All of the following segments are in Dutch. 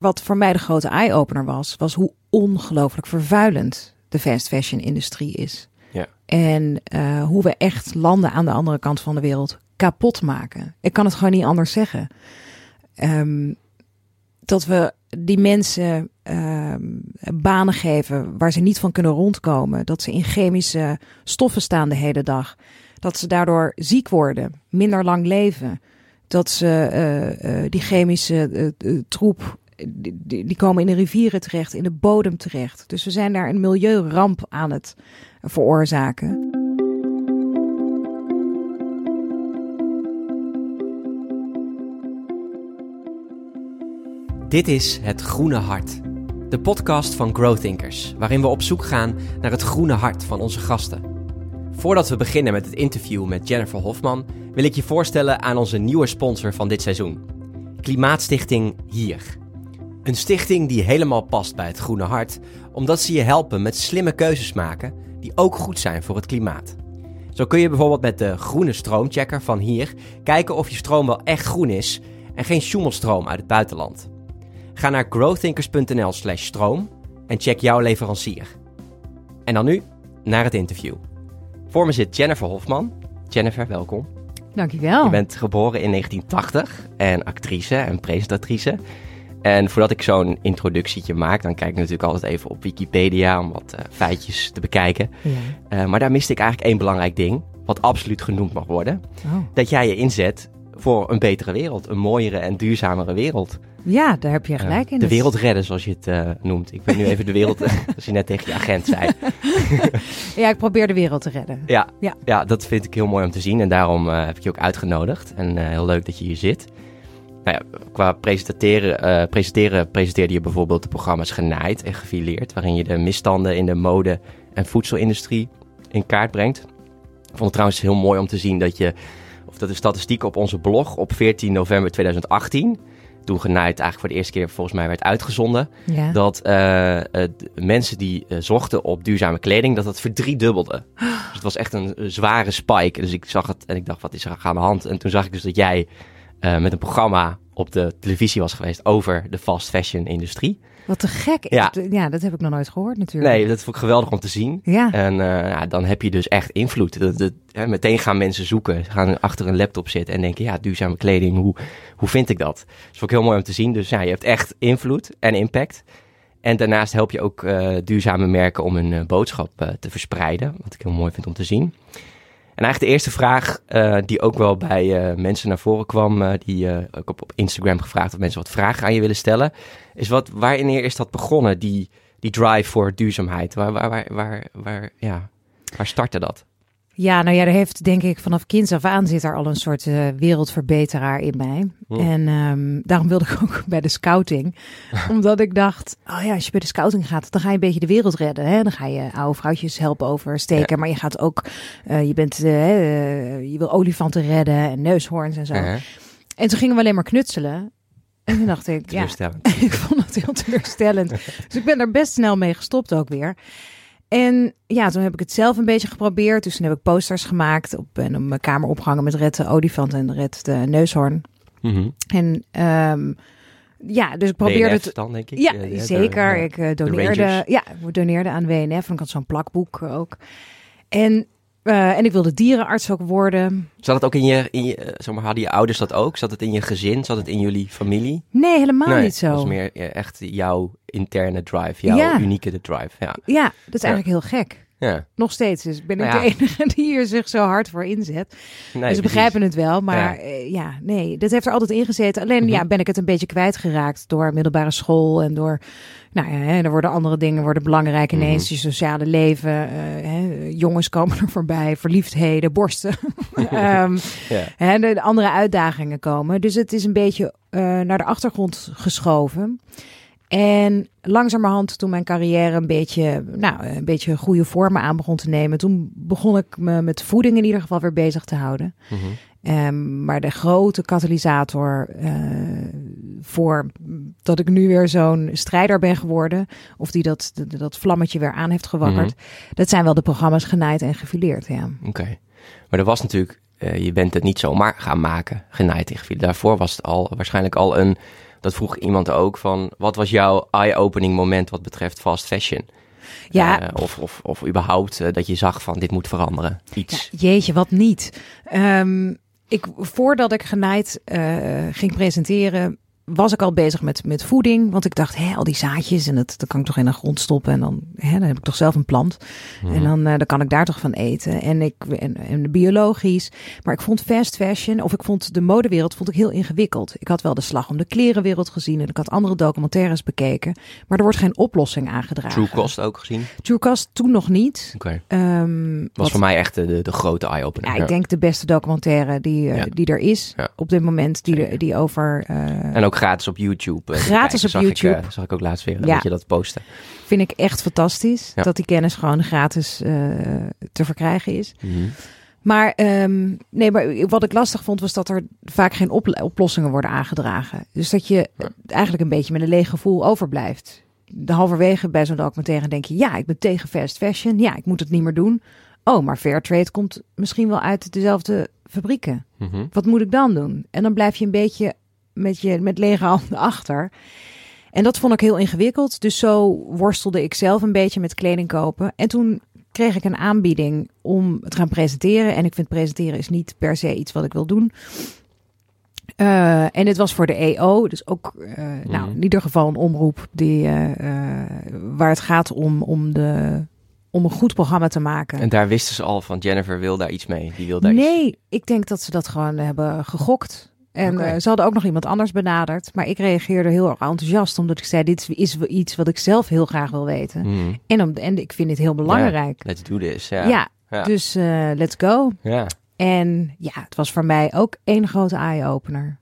Wat voor mij de grote eye-opener was, was hoe ongelooflijk vervuilend de fast fashion industrie is. Ja. En uh, hoe we echt landen aan de andere kant van de wereld kapot maken. Ik kan het gewoon niet anders zeggen. Um, dat we die mensen uh, banen geven waar ze niet van kunnen rondkomen. Dat ze in chemische stoffen staan de hele dag. Dat ze daardoor ziek worden, minder lang leven. Dat ze uh, uh, die chemische troep, die, die, komen in de rivieren terecht, in de bodem terecht. Dus we zijn daar een milieuramp aan het veroorzaken. Dit is Het Groene Hart, de podcast van Growthinkers, waarin we op zoek gaan naar het groene hart van onze gasten. Voordat we beginnen met het interview met Jennifer Hofman, wil ik je voorstellen aan onze nieuwe sponsor van dit seizoen: Klimaatstichting Hier. Een stichting die helemaal past bij het groene hart, omdat ze je helpen met slimme keuzes maken die ook goed zijn voor het klimaat. Zo kun je bijvoorbeeld met de groene stroomchecker van hier kijken of je stroom wel echt groen is en geen sjoemelstroom uit het buitenland. Ga naar growthinkers.nl slash stroom en check jouw leverancier. En dan nu naar het interview. Voor me zit Jennifer Hofman. Jennifer, welkom. Dankjewel. Je bent geboren in 1980 en actrice en presentatrice. En voordat ik zo'n introductietje maak, dan kijk ik natuurlijk altijd even op Wikipedia om wat uh, feitjes te bekijken. Ja. Uh, maar daar miste ik eigenlijk één belangrijk ding, wat absoluut genoemd mag worden. Oh. Dat jij je inzet voor een betere wereld, een mooiere en duurzamere wereld. Ja, daar heb je gelijk in. De wereld redden, zoals je het uh, noemt. Ik ben nu even de wereld, als je net tegen je agent zei. ja, ik probeer de wereld te redden. Ja, ja. ja dat vind ik heel mooi om te zien. En daarom uh, heb ik je ook uitgenodigd. En heel leuk dat je hier zit. Nou ja, qua presenteren, presenteren presenteerde je bijvoorbeeld de programma's Genaaid en Gefileerd. Waarin je de misstanden in de mode- en voedselindustrie in kaart brengt. Ik vond het trouwens heel mooi om te zien dat je... Of dat de statistiek op onze blog op 14 november 2018 toen Genaaid eigenlijk voor de eerste keer volgens mij werd uitgezonden. Ja. Dat uh, mensen die uh, zochten op duurzame kleding, dat dat verdriedubbelde. Dus het was echt een zware spike. Dus ik zag het en ik dacht, wat is er aan de hand? En toen zag ik dus dat jij met een programma op de televisie was geweest over de fast fashion industrie. Wat te gek. Ja. ja, dat heb ik nog nooit gehoord natuurlijk. Nee, dat vond ik geweldig om te zien. Ja. En uh, ja, dan heb je dus echt invloed. Dat, dat, hè, meteen gaan mensen zoeken, gaan achter een laptop zitten en denken, ja, duurzame kleding, hoe, hoe vind ik dat? Dat vond ik heel mooi om te zien. Dus ja, je hebt echt invloed en impact. En daarnaast help je ook uh, duurzame merken om hun uh, boodschap te verspreiden. Wat ik heel mooi vind om te zien. En eigenlijk de eerste vraag uh, die ook wel bij uh, mensen naar voren kwam, uh, die ik op, op Instagram gevraagd of mensen wat vragen aan je willen stellen, is wat, wanneer is dat begonnen, die, die drive voor duurzaamheid? Waar, waar, waar, waar, waar, ja, waar startte dat? Ja, nou ja, er heeft denk ik vanaf kinds af aan zit er al een soort uh, wereldverbeteraar in mij. En um, daarom wilde ik ook bij de scouting. omdat ik dacht, oh ja, als je bij de scouting gaat, dan ga je een beetje de wereld redden. Hè? Dan ga je oude vrouwtjes helpen oversteken. Ja. Maar je gaat ook, uh, je bent, uh, je wil olifanten redden en neushoorns en zo. -huh. En toen gingen we alleen maar knutselen. En toen dacht ik, ja, ik vond het heel teleurstellend. dus ik ben er best snel mee gestopt ook weer. En ja, toen heb ik het zelf een beetje geprobeerd. Dus toen heb ik posters gemaakt op, en op mijn kamer opgehangen met Red de olifant en Red de neushoorn. Mm -hmm. En um, ja, dus ik probeerde het. dan denk ik. Ja, ja zeker. De, ik uh, doneerde, ja, ik doneerde aan WNF en ik had zo'n plakboek ook. En uh, en ik wilde dierenarts ook worden. Zat het ook in je, in je zeg maar, hadden je ouders dat ook? Zat het in je gezin? Zat het in jullie familie? Nee, helemaal nee, niet zo. Het was meer echt jouw interne drive, jouw ja. unieke drive. Ja. ja, dat is eigenlijk heel gek. Ja. Nog steeds. Dus ben ik nou ja. de enige die hier zich zo hard voor inzet. Nee, dus ze begrijpen het wel. Maar ja. Uh, ja. nee, dat heeft er altijd in gezeten. Alleen mm -hmm. ja, ben ik het een beetje kwijtgeraakt door middelbare school en door... Nou ja, hè, er worden andere dingen worden belangrijk ineens. Mm -hmm. Je sociale leven. Uh, hè, jongens komen er voorbij. Verliefdheden, borsten. um, hè, de, de, andere uitdagingen komen. Dus het is een beetje uh, naar de achtergrond geschoven. En langzamerhand, toen mijn carrière een beetje, nou, een beetje goede vormen aan begon te nemen, toen begon ik me met voeding in ieder geval weer bezig te houden. Mm -hmm. um, maar de grote katalysator uh, voor dat ik nu weer zo'n strijder ben geworden, of die dat, dat, dat vlammetje weer aan heeft gewakkerd, mm -hmm. dat zijn wel de programma's genaaid en gefileerd. Ja. Oké, okay. maar er was natuurlijk, uh, je bent het niet zomaar gaan maken, genaaid en gefileerd. Daarvoor was het al waarschijnlijk al een Dat vroeg iemand ook van, wat was jouw eye-opening moment wat betreft fast fashion? Ja. Uh, of, of, of überhaupt uh, dat je zag van dit moet veranderen. Iets. Ja, jeetje, wat niet. Um, ik, voordat ik genaaid uh, ging presenteren, was ik al bezig met, met voeding. Want ik dacht, hè, al die zaadjes en dat, dat kan ik toch in de grond stoppen. En dan, hè, dan heb ik toch zelf een plant. Mhm. En dan, uh, dan kan ik daar toch van eten. En, ik, en, en biologisch. Maar ik vond fast fashion, of ik vond de modewereld vond ik heel ingewikkeld. Ik had wel de slag om de klerenwereld gezien. En ik had andere documentaires bekeken. Maar er wordt geen oplossing aangedragen. True Cost ook gezien? True Cost toen nog niet. Oké. Okay. Um, was wat, voor mij echt de, de, grote eye-opener. Ja, ik denk de beste documentaire die, uh, ja. die er is Ja. op dit moment. Die, die over... Uh, en ook gratis op YouTube. eh, Gratis op zag YouTube. Ik, zag ik ook laatst weer Ja. dat je dat posten. Vind ik echt fantastisch. Ja. Dat die kennis gewoon gratis uh, te verkrijgen is. Mhm. Maar, um, nee, maar wat ik lastig vond was dat er vaak geen op oplossingen worden aangedragen. Dus dat je Ja. eigenlijk een beetje met een leeg gevoel overblijft. De halverwege bij zo'n documentaire denk je, ja, ik ben tegen fast fashion. Ja, ik moet het niet meer doen. Oh, maar Fairtrade komt misschien wel uit dezelfde fabrieken. Mhm. Wat moet ik dan doen? En dan blijf je een beetje met, je, met lege handen achter. En dat vond ik heel ingewikkeld. Dus zo worstelde ik zelf een beetje met kleding kopen. En toen kreeg ik een aanbieding om het gaan presenteren. En ik vind presenteren is niet per se iets wat ik wil doen. Uh, en dit was voor de EO, dus ook uh, mm. nou, in ieder geval een omroep die, uh, waar het gaat om, om, de, om een goed programma te maken. En daar wisten ze al van Jennifer wil daar iets mee. Die wil daar nee, iets... ik denk dat ze dat gewoon hebben gegokt. En okay. ze hadden ook nog iemand anders benaderd. Maar ik reageerde heel erg enthousiast. Omdat ik zei, dit is iets wat ik zelf heel graag wil weten. Mm. En, om, en ik vind dit heel belangrijk. Let's do this. Ja. Ja, Ja. dus uh, let's go. En ja, het was voor mij ook één grote eye-opener.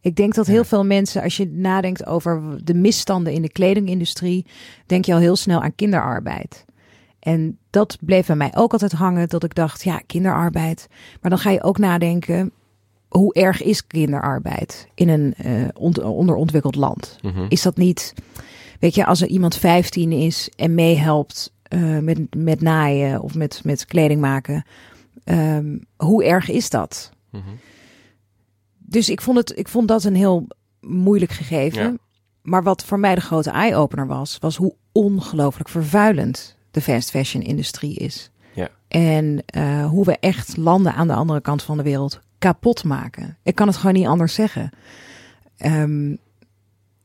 Ik denk dat heel veel mensen, als je nadenkt over de misstanden in de kledingindustrie, denk je al heel snel aan kinderarbeid. En dat bleef bij mij ook altijd hangen, dat ik dacht, ja, kinderarbeid. Maar dan ga je ook nadenken, hoe erg is kinderarbeid in een uh, ont onderontwikkeld land? Mhm. Is dat niet, weet je, als er iemand 15 is en meehelpt uh, met, met naaien of met, met kleding maken, um, hoe erg is dat? Mhm. Dus ik vond, het, ik vond dat een heel moeilijk gegeven. Ja. Maar wat voor mij de grote eye-opener was, was hoe ongelooflijk vervuilend de fast fashion industrie is. Ja. En uh, hoe we echt landen aan de andere kant van de wereld kapot maken. Ik kan het gewoon niet anders zeggen. Um,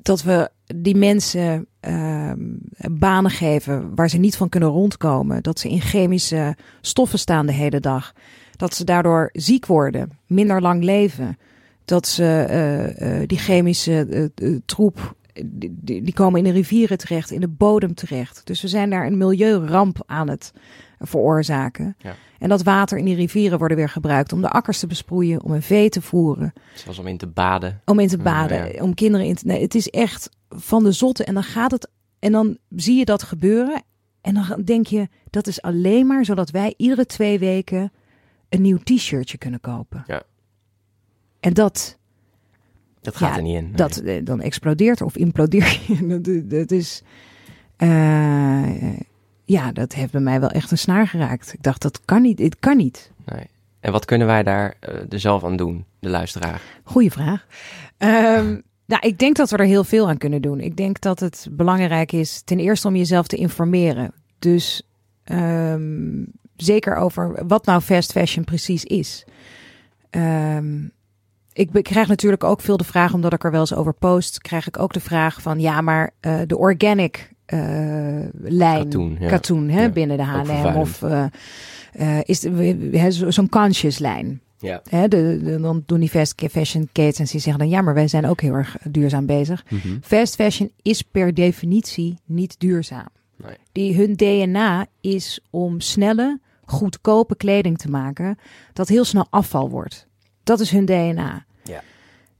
dat we die mensen um, banen geven waar ze niet van kunnen rondkomen. Dat ze in chemische stoffen staan de hele dag. Dat ze daardoor ziek worden, minder lang leven. Dat ze uh, uh, die chemische uh, troep, die, die, komen in de rivieren terecht, in de bodem terecht. Dus we zijn daar een milieuramp aan het veroorzaken. Ja. En dat water in die rivieren worden weer gebruikt om de akkers te besproeien, om een vee te voeren. Zoals om in te baden. Om in te baden, Mm, ja. om kinderen in te... Nee, het is echt van de zotte. En dan gaat het... En dan zie je dat gebeuren. En dan denk je, dat is alleen maar zodat wij iedere twee weken een nieuw t-shirtje kunnen kopen. Ja. En dat, Dat gaat Ja, er niet in. nee. dat eh, dan explodeert of implodeert je. Dat, dat is... eh, ja, dat heeft bij mij wel echt een snaar geraakt. Ik dacht, dat kan niet. Het kan niet. Nee. En wat kunnen wij daar er zelf aan doen, de luisteraar? Goeie vraag. Ehm, nou, ik denk dat we er heel veel aan kunnen doen. Ik denk dat het belangrijk is ten eerste om jezelf te informeren. Dus ehm, zeker over wat nou fast fashion precies is. Ehm, ik krijg natuurlijk ook veel de vraag, omdat ik er wel eens over post, krijg ik ook de vraag van ja, maar eh, de organic lijn, Katoen, ja. katoen hè, Ja, binnen de H&M of eh, eh, is zo'n conscious lijn. Ja. Hè, de, de- dan doen die fast fashion ketens die zeggen dan ja, maar wij zijn ook heel erg duurzaam bezig. Mhm. Fast fashion is per definitie niet duurzaam. Nee. Die, hun DNA is om snelle, goedkope kleding te maken dat heel snel afval wordt. Dat is hun DNA. Ja.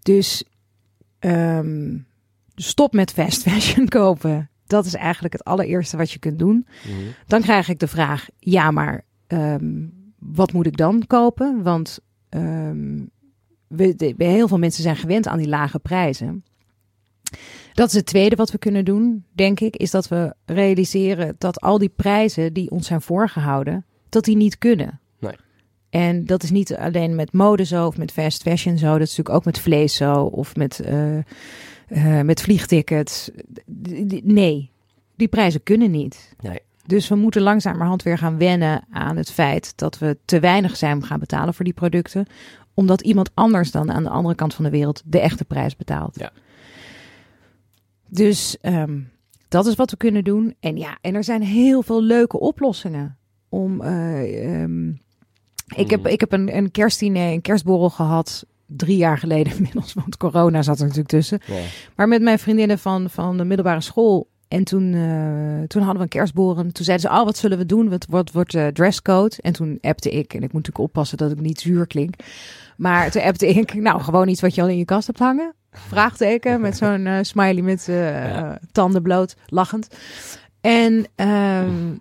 Dus ehm, stop met fast fashion kopen. Dat is eigenlijk het allereerste wat je kunt doen. Mhm. Dan krijg ik de vraag: ja, maar ehm, wat moet ik dan kopen? Want ehm, we, de, heel veel mensen zijn gewend aan die lage prijzen. Dat is het tweede wat we kunnen doen, denk ik, is dat we realiseren dat al die prijzen die ons zijn voorgehouden, dat die niet kunnen. Nee. En dat is niet alleen met mode zo of met fast fashion zo, dat is natuurlijk ook met vlees zo of met eh, eh, met vliegtickets. Nee, die prijzen kunnen niet. Nee. Dus we moeten langzamerhand weer gaan wennen aan het feit dat we te weinig zijn gaan betalen voor die producten. Omdat iemand anders dan aan de andere kant van de wereld de echte prijs betaalt. Ja. Dus ehm, dat is wat we kunnen doen. En ja, en er zijn heel veel leuke oplossingen. Om, eh, ehm, ik, heb, Mm. ik heb een, een kerstdiner, een kerstborrel gehad. Drie jaar geleden inmiddels, want corona zat er natuurlijk tussen. Maar met mijn vriendinnen van, van de middelbare school. En toen, eh, toen hadden we een kerstborrel. Toen zeiden ze, oh, wat zullen we doen? Wat, wat wordt de dresscode? En toen appte ik, en ik moet natuurlijk oppassen dat ik niet zuur klink. Maar toen appte ik, nou, gewoon iets wat je al in je kast hebt hangen. Vraagteken, met zo'n eh, smiley met eh, Ja. tanden bloot, lachend. En, ehm,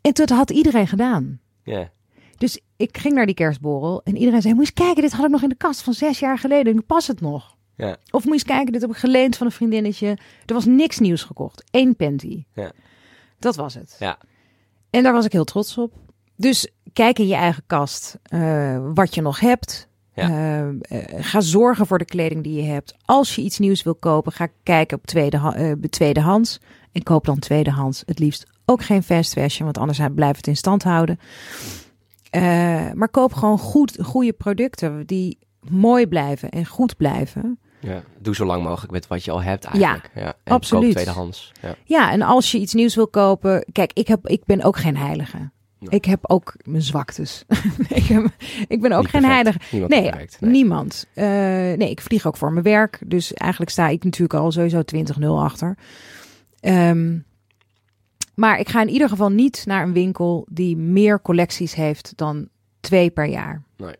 en toen had iedereen gedaan. Ja. Dus ik ging naar die kerstborrel en iedereen zei, moet je eens kijken, dit had ik nog in de kast van zes jaar geleden. Nu past het nog. Ja. Of moet je eens kijken, dit heb ik geleend van een vriendinnetje. Er was niks nieuws gekocht. Eén panty. Ja. Dat was het. Ja. En daar was ik heel trots op. Dus kijk in je eigen kast eh, wat je nog hebt. Ja. Eh, eh, ga zorgen voor de kleding die je hebt. Als je iets nieuws wil kopen, ga kijken op tweede, eh, tweedehands. En koop dan tweedehands. Het liefst ook geen fast fashion, want anders blijft het in stand houden. Eh, maar koop gewoon goed, goede producten die mooi blijven en goed blijven. Ja. Doe zo lang mogelijk met wat je al hebt eigenlijk. Ja, En absoluut. koop tweedehands. Ja. Ja, en als je iets nieuws wil kopen. Kijk, ik, heb, ik ben ook geen heilige. Ik heb ook mijn zwaktes. ik, heb, ik ben ook Niet geen heilige. Niemand Nee, niemand. Eh, nee, ik vlieg ook voor mijn werk. Dus eigenlijk sta ik natuurlijk al sowieso 20-0 achter. Ehm, maar ik ga in ieder geval niet naar een winkel die meer collecties heeft dan twee per jaar. Nee.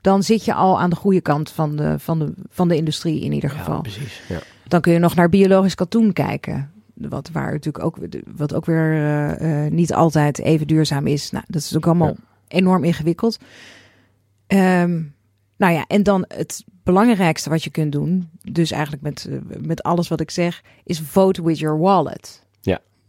Dan zit je al aan de goede kant van de, van de, van de industrie in ieder Ja, geval. precies. Ja. Dan kun je nog naar biologisch katoen kijken. Wat, waar natuurlijk ook, wat ook weer eh, eh, niet altijd even duurzaam is. Nou, dat is ook allemaal Ja. enorm ingewikkeld. Ehm, nou ja, en dan het belangrijkste wat je kunt doen, dus eigenlijk met, eh, met alles wat ik zeg, is vote with your wallet.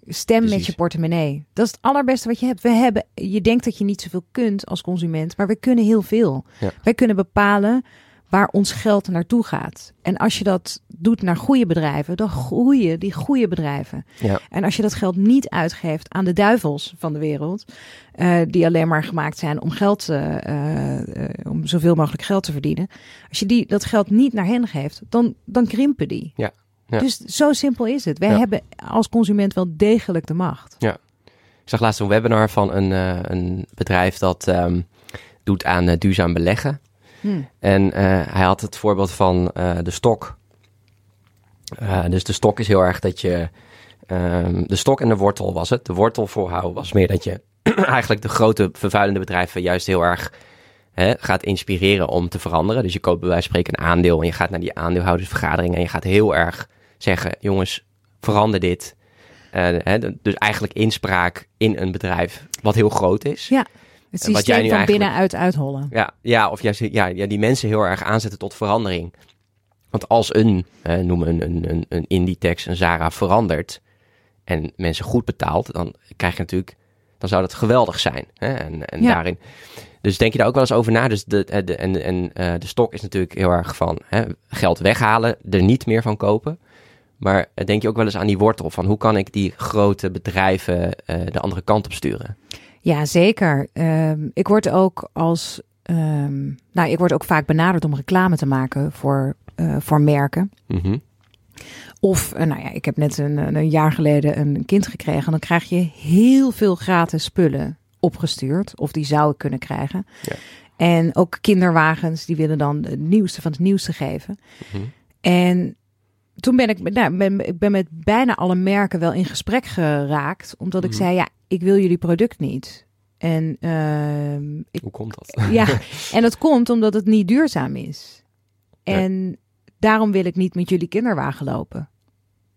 Stem met je portemonnee. Dat is het allerbeste wat je hebt. We hebben, je denkt dat je niet zoveel kunt als consument, maar we kunnen heel veel. Ja. Wij kunnen bepalen waar ons geld naartoe gaat. En als je dat doet naar goede bedrijven, dan groeien die goede bedrijven. Ja. En als je dat geld niet uitgeeft aan de duivels van de wereld, eh, die alleen maar gemaakt zijn om geld, eh, eh, om zoveel mogelijk geld te verdienen. Als je die, dat geld niet naar hen geeft, dan, dan krimpen die. Ja. Ja. Dus zo simpel is het. Wij Ja. hebben als consument wel degelijk de macht. Ik zag laatst een webinar van een, eh, een bedrijf dat ehm, doet aan eh, duurzaam beleggen. Hm. En eh, hij had het voorbeeld van de stok. Dus de stok is heel erg dat je. ehm, de stok en de wortel was het. De wortel voorhouden was meer dat je eigenlijk de grote vervuilende bedrijven juist heel erg hè, gaat inspireren om te veranderen. Dus je koopt bij wijze van spreken een aandeel en je gaat naar die aandeelhoudersvergadering en je gaat heel erg zeggen: jongens, verander dit. Eh, hè, dus eigenlijk inspraak in een bedrijf wat heel groot is. Ja. Het En wat jij systeem nu van binnenuit uithollen. Ja, ja of juist ja, ja, die mensen heel erg aanzetten tot verandering. Want als een, eh, noem een, een, een, een Inditex, een Zara verandert en mensen goed betaalt, dan krijg je natuurlijk, dan zou dat geweldig zijn. Hè? En, en Ja. daarin, dus denk je daar ook wel eens over na? Dus de, eh, de, en, en eh, de stok is natuurlijk heel erg van hè, geld weghalen, er niet meer van kopen. Maar eh, denk je ook wel eens aan die wortel van hoe kan ik die grote bedrijven eh, de andere kant op sturen? Ja, zeker. Ehm, ik word ook als. ehm, nou, ik word ook vaak benaderd om reclame te maken voor, eh, voor merken. Mhm. Of, nou ja, ik heb net een, een een jaar geleden een kind gekregen. En dan krijg je heel veel gratis spullen opgestuurd. Of die zou ik kunnen krijgen. Ja. En ook kinderwagens, die willen dan het nieuwste van het nieuwste geven. Mhm. En toen ben ik, nou, ben, ik ben met bijna alle merken wel in gesprek geraakt. Omdat ik Mhm. zei, ja, ik wil jullie product niet. En ehm, ik Hoe komt dat? ja, en dat komt omdat het niet duurzaam is. Nee. En daarom wil ik niet met jullie kinderwagen lopen.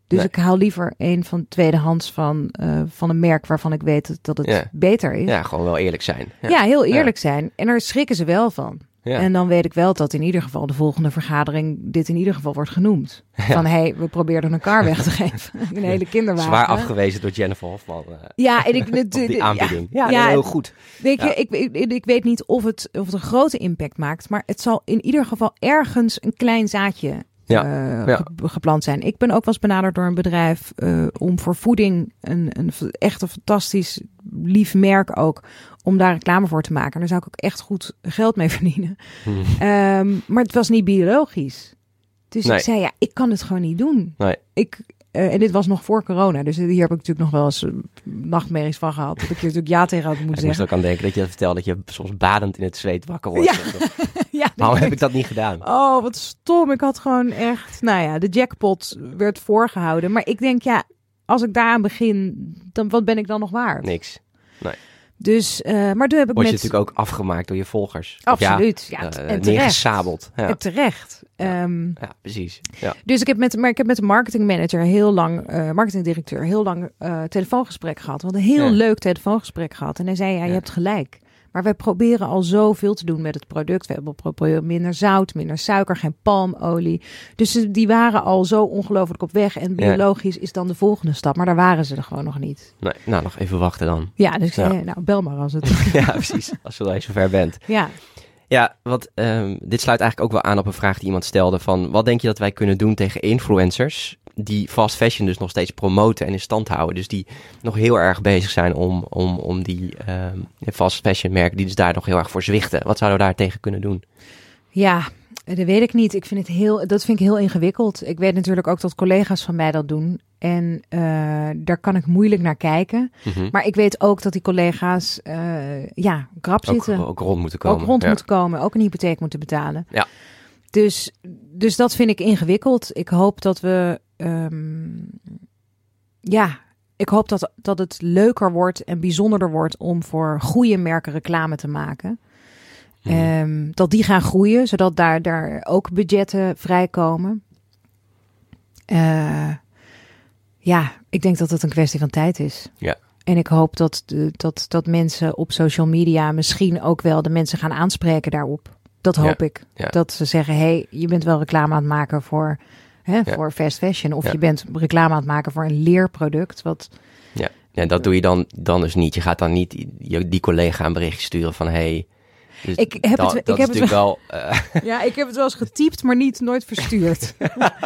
Dus Nee. ik haal liever een van tweedehands van, eh, van een merk waarvan ik weet dat, het Ja. beter is. Ja. Ja, gewoon wel eerlijk zijn. Ja. heel eerlijk zijn. En daar schrikken ze wel van. Ja. En dan weet ik wel dat in ieder geval de volgende vergadering dit in ieder geval wordt genoemd. Van hé, hey, we probeerden een kar weg te geven. Een hele kinderwagen. Zwaar afgewezen door Jennifer Hofman. eh, Ja, en ik die aanbieding. Ja, ja, heel goed. Weet je, Ja. ik, ik, ik weet niet of het, of het een grote impact maakt, maar het zal in ieder geval ergens een klein zaadje Ja, eh, ja. ge- gepland zijn. Ik ben ook wel eens benaderd door een bedrijf eh, om voor voeding een, een echt een fantastisch lief merk ook om daar reclame voor te maken. En daar zou ik ook echt goed geld mee verdienen. Hm. Ehm, maar het was niet biologisch. Dus Nee. ik zei ja, ik kan het gewoon niet doen. Nee. Ik, eh, en dit was nog voor corona, dus hier heb ik natuurlijk nog wel eens eh, nachtmerries van gehad. Dat ik hier natuurlijk ja tegen had moeten Ik moest zeggen. ook aan denken dat je dat vertelde dat je soms badend in het zweet wakker wordt. Ja. ja, Waarom heb ik dat niet gedaan? Oh, wat stom. Ik had gewoon echt, nou ja, de jackpot werd voorgehouden. Maar ik denk, ja, als ik daaraan begin, dan wat ben ik dan nog waard? Niks. Dus, eh, maar toen heb ik Word je met... natuurlijk ook afgemaakt door je volgers. Absoluut, ja, Ja, eh, en terecht. Ja. En terecht. Ja. Ja, precies. Ja. dus ik heb met, maar ik heb met de marketingmanager heel lang, eh marketingdirecteur, heel lang eh, telefoongesprek gehad. We hadden een heel leuk telefoongesprek gehad. En hij zei, ja, je hebt gelijk. Maar wij proberen al zoveel te doen met het product. We hebben minder zout, minder suiker, geen palmolie. Dus die waren al zo ongelooflijk op weg. En biologisch is dan de volgende stap. Maar daar waren ze er gewoon nog niet. Nee, nou, nog even wachten dan. Ja, dus ik zei, Ja. nou bel maar als het... ja, precies. Als je al eens zover bent. ja. Ja, wat, ehm, dit sluit eigenlijk ook wel aan op een vraag die iemand stelde van... wat denk je dat wij kunnen doen tegen influencers... die fast fashion dus nog steeds promoten en in stand houden. Dus die nog heel erg bezig zijn om, om, om die ehm, fast fashion merken... die dus daar nog heel erg voor zwichten. Wat zouden we daar tegen kunnen doen? Ja, dat weet ik niet. Ik vind het heel, dat vind ik heel ingewikkeld. Ik weet natuurlijk ook dat collega's van mij dat doen. En eh, daar kan ik moeilijk naar kijken. Mhm. Maar ik weet ook dat die collega's eh, ja, krap ook, zitten. ook rond moeten komen. ook rond ja. moeten komen, ook een hypotheek moeten betalen. Ja. Dus, dus dat vind ik ingewikkeld. Ik hoop dat we, ehm, ja, ik hoop dat, dat het leuker wordt en bijzonderder wordt om voor goede merken reclame te maken. Mhm. Ehm, dat die gaan groeien, zodat daar, daar ook budgetten vrijkomen. Eh, ja, ik denk dat het een kwestie van tijd is. Ja. En ik hoop dat, de, dat, dat mensen op social media misschien ook wel de mensen gaan aanspreken daarop. Dat hoop ik. ja. Dat ze zeggen, hey, je bent wel reclame aan het maken voor, hè, Ja. voor fast fashion. Of je bent reclame aan het maken voor een leerproduct. Wat, Ja, dat doe je dan, dan dus niet. Je gaat dan niet je, die collega een berichtje sturen van... Hey, dus Ik heb het- ik heb het natuurlijk wel... eh, ja, ik heb het wel eens getypt, maar niet nooit verstuurd.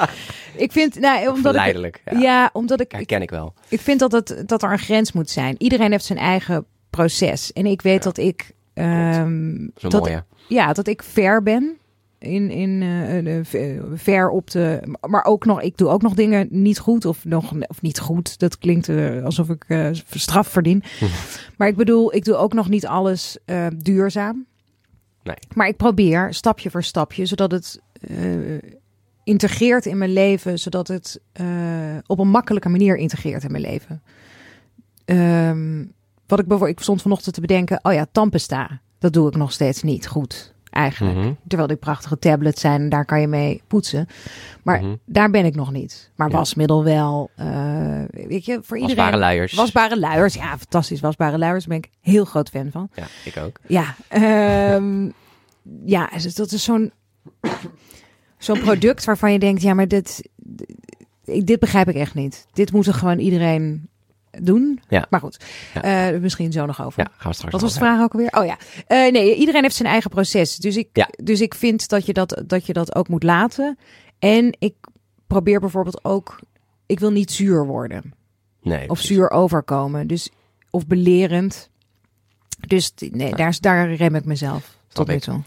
ik vind, nou, omdat ik. Ja, ja, omdat ik, ik, herken ik wel. ik vind dat, het, dat er een grens moet zijn. Iedereen heeft zijn eigen proces. En ik weet Ja. dat ik, dat, hè? ja, dat ik fair ben. In, in eh, ver op de. Maar ook nog, ik doe ook nog dingen niet goed. Of, nog, of niet goed. Dat klinkt eh, alsof ik eh, straf verdien. maar ik bedoel, ik doe ook nog niet alles duurzaam. Nee. Maar ik probeer stapje voor stapje, zodat het integreert in mijn leven, zodat het op een makkelijke manier integreert in mijn leven. Ehm, wat ik bijvoorbeeld, ik stond vanochtend te bedenken, oh ja, tandpasta, dat doe ik nog steeds niet goed, eigenlijk. Mhm. Terwijl die prachtige tablets zijn en daar kan je mee poetsen. Maar Mhm. daar ben ik nog niet. Maar Ja. wasmiddel wel, eh, weet je, voor iedereen. Wasbare luiers. Wasbare luiers, ja, fantastisch. Wasbare luiers, daar ben ik heel groot fan van. Ja, ik ook. Ja, ehm, ja, dus dat is zo'n zo'n product waarvan je denkt, ja, maar dit, dit, dit begrijp ik echt niet. Dit moet er gewoon iedereen doen. Ja. Maar goed, Ja. eh, misschien zo nog over. Ja, gaan we straks Wat was de vraag ook alweer? Oh ja, Eh, nee, iedereen heeft zijn eigen proces. Dus ik, Ja. dus ik vind dat je dat, dat je dat ook moet laten. En ik probeer bijvoorbeeld ook, ik wil niet zuur worden. Nee, of precies. zuur overkomen. Dus, of belerend. Dus nee, daar, is- daar rem ik mezelf tot nu toe.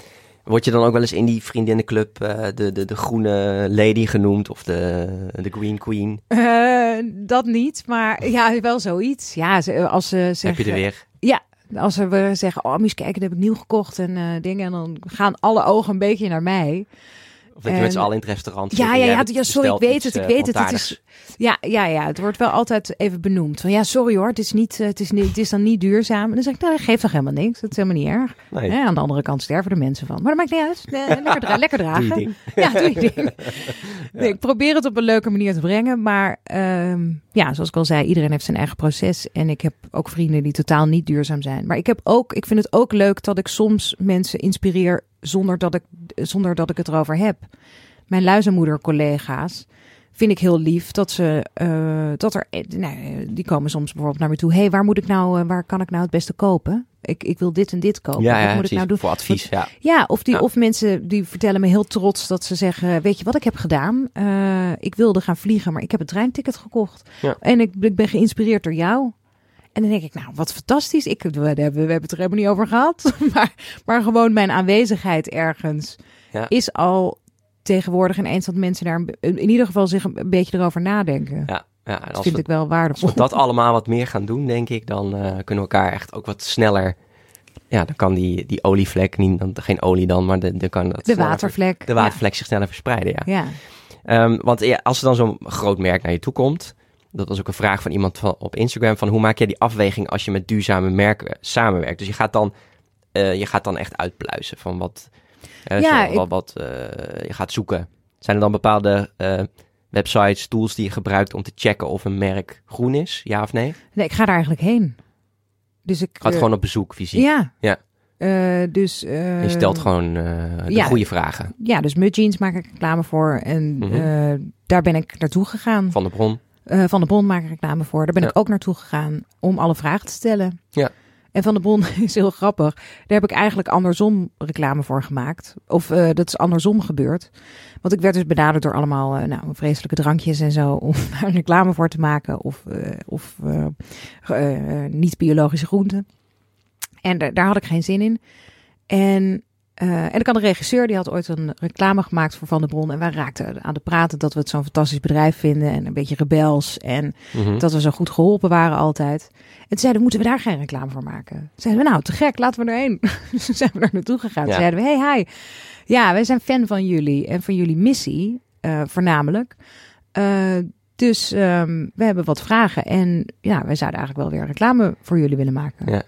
Word je dan ook wel eens in die vriendinnenclub eh, de, de, de groene lady genoemd of de, de green queen? Eh, dat niet, maar ja, wel zoiets. Ja, ze- als ze zeggen... Heb je er weer? Ja, als ze we zeggen, oh, je kijken, dat heb ik nieuw gekocht en eh, dingen. En dan gaan alle ogen een beetje naar mij. Of dat je met z'n allen in het restaurant Ja, ja, ja, sorry, ik weet het, ik eh, weet het. Het is, ja, ja, ja, het wordt wel altijd even benoemd. Van ja, sorry hoor, het is, niet, eh, het is, niet, het is dan niet duurzaam. En dan zeg ik, nou, dat geeft toch helemaal niks. Dat is helemaal niet erg. Nee, aan de andere kant sterven er mensen van. Maar dat maakt niet uit. Lekker, dra- lekker doe dragen. ding. Ja, doe je ding. Nee, ik probeer het op een leuke manier te brengen. Maar ehm, ja, zoals ik al zei, iedereen heeft zijn eigen proces. En ik heb ook vrienden die totaal niet duurzaam zijn. Maar ik, heb ook, ik vind het ook leuk dat ik soms mensen inspireer zonder dat ik, zonder dat ik het erover heb. Mijn luizenmoeder-collega's vind ik heel lief dat ze uh, dat er nou, die komen soms bijvoorbeeld naar me toe. hey, waar moet ik nou, waar kan ik nou het beste kopen? Ik, ik wil dit en dit kopen. Ja, ja wat moet ik nou doen? voor advies. Ja, ja of, die, of mensen die vertellen me heel trots dat ze zeggen: Weet je wat ik heb gedaan? Uh, ik wilde gaan vliegen, maar ik heb een treinticket gekocht. Ja. En ik, ik ben geïnspireerd door jou. En dan denk ik, nou, wat fantastisch. Ik, we, hebben, we hebben het er helemaal niet over gehad. maar, maar gewoon mijn aanwezigheid ergens Ja. is al tegenwoordig ineens dat mensen daar in ieder geval zich een beetje erover nadenken. ja, ja. En dat als vind we, ik wel als waardevol. we dat allemaal wat meer gaan doen, denk ik, dan eh, kunnen we elkaar echt ook wat sneller. Ja, dan kan die, die olievlek, niet, dan, geen olie dan, maar de, de kan dat de watervlek. ver- de watervlek zich sneller verspreiden. Ja. Ja. Ehm, want ja, als er dan zo'n groot merk naar je toe komt, dat was ook een vraag van iemand van, op Instagram, van hoe maak jij die afweging als je met duurzame merken samenwerkt? Dus je gaat dan, eh, je gaat dan echt uitpluizen van wat, eh, Ja, zo, ik- wat, wat eh, je gaat zoeken. Zijn er dan bepaalde websites, tools die je gebruikt om te checken of een merk groen is, ja of nee? Nee, ik ga daar eigenlijk heen. Dus ik. Gaat gewoon op bezoek, fysiek. Ja. Ja. Dus. je stelt gewoon de ja. goede vragen Ja, dus Mud Jeans maak ik reclame voor. En Mhm. daar ben ik naartoe gegaan. van de bron. Eh, van de Bron maak ik reclame voor. Daar ben Ja. ik ook naartoe gegaan om alle vragen te stellen. Ja. En Van de Bron is heel grappig. Daar heb ik eigenlijk andersom reclame voor gemaakt. Of eh, dat is andersom gebeurd. Want ik werd dus benaderd door allemaal eh, nou, vreselijke drankjes en zo. Om daar reclame voor te maken. Of, of eh, niet-biologische groenten. En daar had ik geen zin in. En, eh, en ik had een regisseur die had ooit een reclame gemaakt voor Van der Bron. En wij raakten aan de praten dat we het zo'n fantastisch bedrijf vinden. En een beetje rebels. En Mhm. dat we zo goed geholpen waren altijd. En toen zeiden we, moeten we daar geen reclame voor maken? Toen zeiden we, nou, te gek, laten we erheen. dus toen zijn we daar naartoe gegaan. Toen zeiden we, hey, hi. Ja, wij zijn fan van jullie en van jullie missie, eh, voornamelijk. Eh, dus ehm, we hebben wat vragen. En ja, wij zouden eigenlijk wel weer reclame voor jullie willen maken. Ja.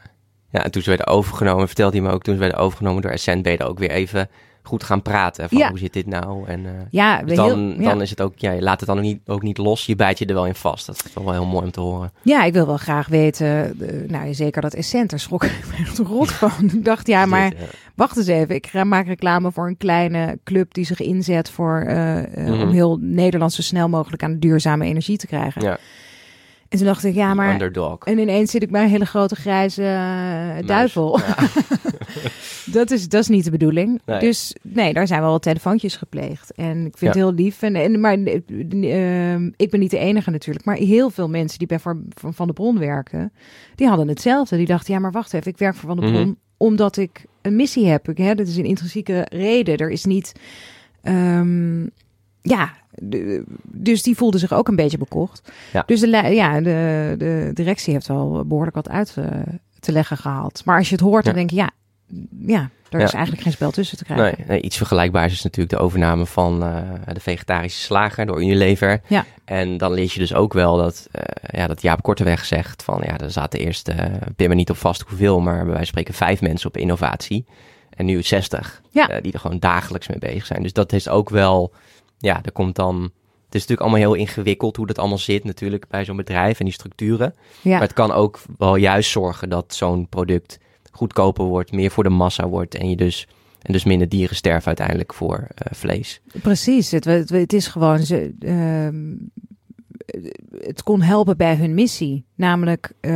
Ja, en toen ze werden overgenomen, vertelde hij me ook, toen ze werden overgenomen door Essent, ben je er ook weer even goed gaan praten. Van Ja. hoe zit dit nou? En, eh, Ja, dus we dan, heel- ja. dan is het ook, ja, je laat het dan ook niet, ook niet los, je bijt je er wel in vast. Dat is toch wel heel mooi om te horen. Ja, ik wil wel graag weten. eh, nou, zeker dat Essent, daar schrok ik me rot van. Ik dacht, ja, maar Dit, wacht eens even. Ik ga- maak reclame voor een kleine club die zich inzet voor eh, eh, Mhm. om heel Nederland zo snel mogelijk aan de duurzame energie te krijgen. Ja. En toen dacht ik, ja, maar. Underdog. En ineens zit ik bij een hele grote grijze eh, duivel. Ja. dat, is, dat is niet de bedoeling. Nee. Dus nee, daar zijn wel wat telefoontjes gepleegd. En ik vind Ja. het heel lief. En, en, maar eh, ik ben niet de enige natuurlijk. Maar heel veel mensen die bij Van, van Van de Bron werken, die hadden hetzelfde. Die dachten, ja, maar wacht even, ik werk voor Van de Mhm. Bron omdat ik een missie heb. Ik, hè, dat is een intrinsieke reden. Er is niet... ehm, ja, de- dus die voelde zich ook een beetje bekocht. Ja. Dus de, ja, de, de directie heeft wel behoorlijk wat uit eh, te leggen gehaald. Maar als je het hoort, dan denk je, ja, ja er is eigenlijk geen spel tussen te krijgen. Nee, nee, iets vergelijkbaars is natuurlijk de overname van eh, de vegetarische slager door Unilever. Ja. En dan lees je dus ook wel dat, eh, ja, dat Jaap Korteweg zegt van ja, er zaten eerst, pin me niet op vast hoeveel, maar bij wijze van spreken vijf mensen op innovatie. En nu 60, Ja. eh, die er gewoon dagelijks mee bezig zijn. Dus dat is ook wel, ja, er komt dan... Het is natuurlijk allemaal heel ingewikkeld hoe dat allemaal zit natuurlijk bij zo'n bedrijf en die structuren. Ja. Maar het kan ook wel juist zorgen dat zo'n product goedkoper wordt, meer voor de massa wordt en je dus en dus minder dieren sterven uiteindelijk voor eh, vlees. Precies, het, het, het is gewoon, ze, ehm, het kon helpen bij hun missie. Namelijk eh,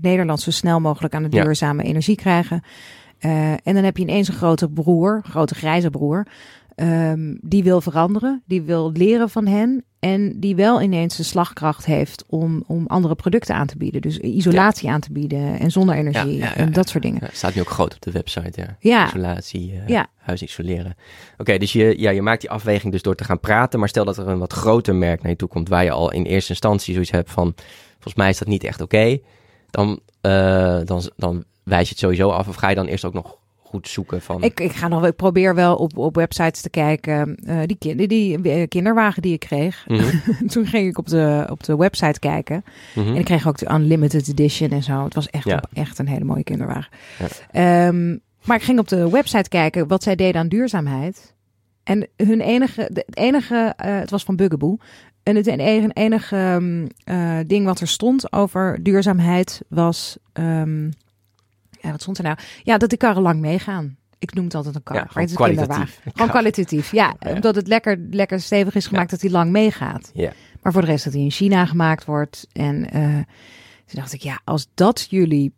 Nederland zo snel mogelijk aan de Ja. duurzame energie krijgen. Eh, en dan heb je ineens een grote broer, grote grijze broer, ehm, die wil veranderen, die wil leren van hen. En die wel ineens de slagkracht heeft om, om andere producten aan te bieden. Dus isolatie aan te bieden en zonne-energie Ja, ja, ja, en dat soort dingen. Ja, staat nu ook groot op de website, ja. Isolatie, eh, huis isoleren. Oké, dus je, ja, je maakt die afweging dus door te gaan praten. Maar stel dat er een wat groter merk naar je toe komt... waar je al in eerste instantie zoiets hebt van... volgens mij is dat niet echt oké. dan, eh, dan, dan wijs je het sowieso af. Of ga je dan eerst ook nog goed zoeken van... Ik, ik, ga nog, ik probeer wel op, op websites te kijken. eh, die, kin- die, eh, kinderwagen die ik kreeg. Mhm, Toen ging ik op de, op de website kijken. mhm. En ik kreeg ook de Unlimited Edition en zo. Het was echt, Ja. op- echt een hele mooie kinderwagen. Ja. Ehm, maar ik ging op de website kijken wat zij deden aan duurzaamheid. En hun enige, de, het enige, eh, het was van Bugaboo. En het enige, enige ehm, eh, ding wat er stond over duurzaamheid was. ehm, ja, wat stond er nou? Ja, dat de karren lang meegaan. Ik noem het altijd een kar, Ja, maar gewoon het is een kwalitatief. Gewoon kwalitatief, ja. Ja. Omdat het lekker, lekker stevig is gemaakt dat hij lang meegaat. Ja. Maar voor de rest dat hij in China gemaakt wordt. En eh, toen dacht ik, ja, als dat jullie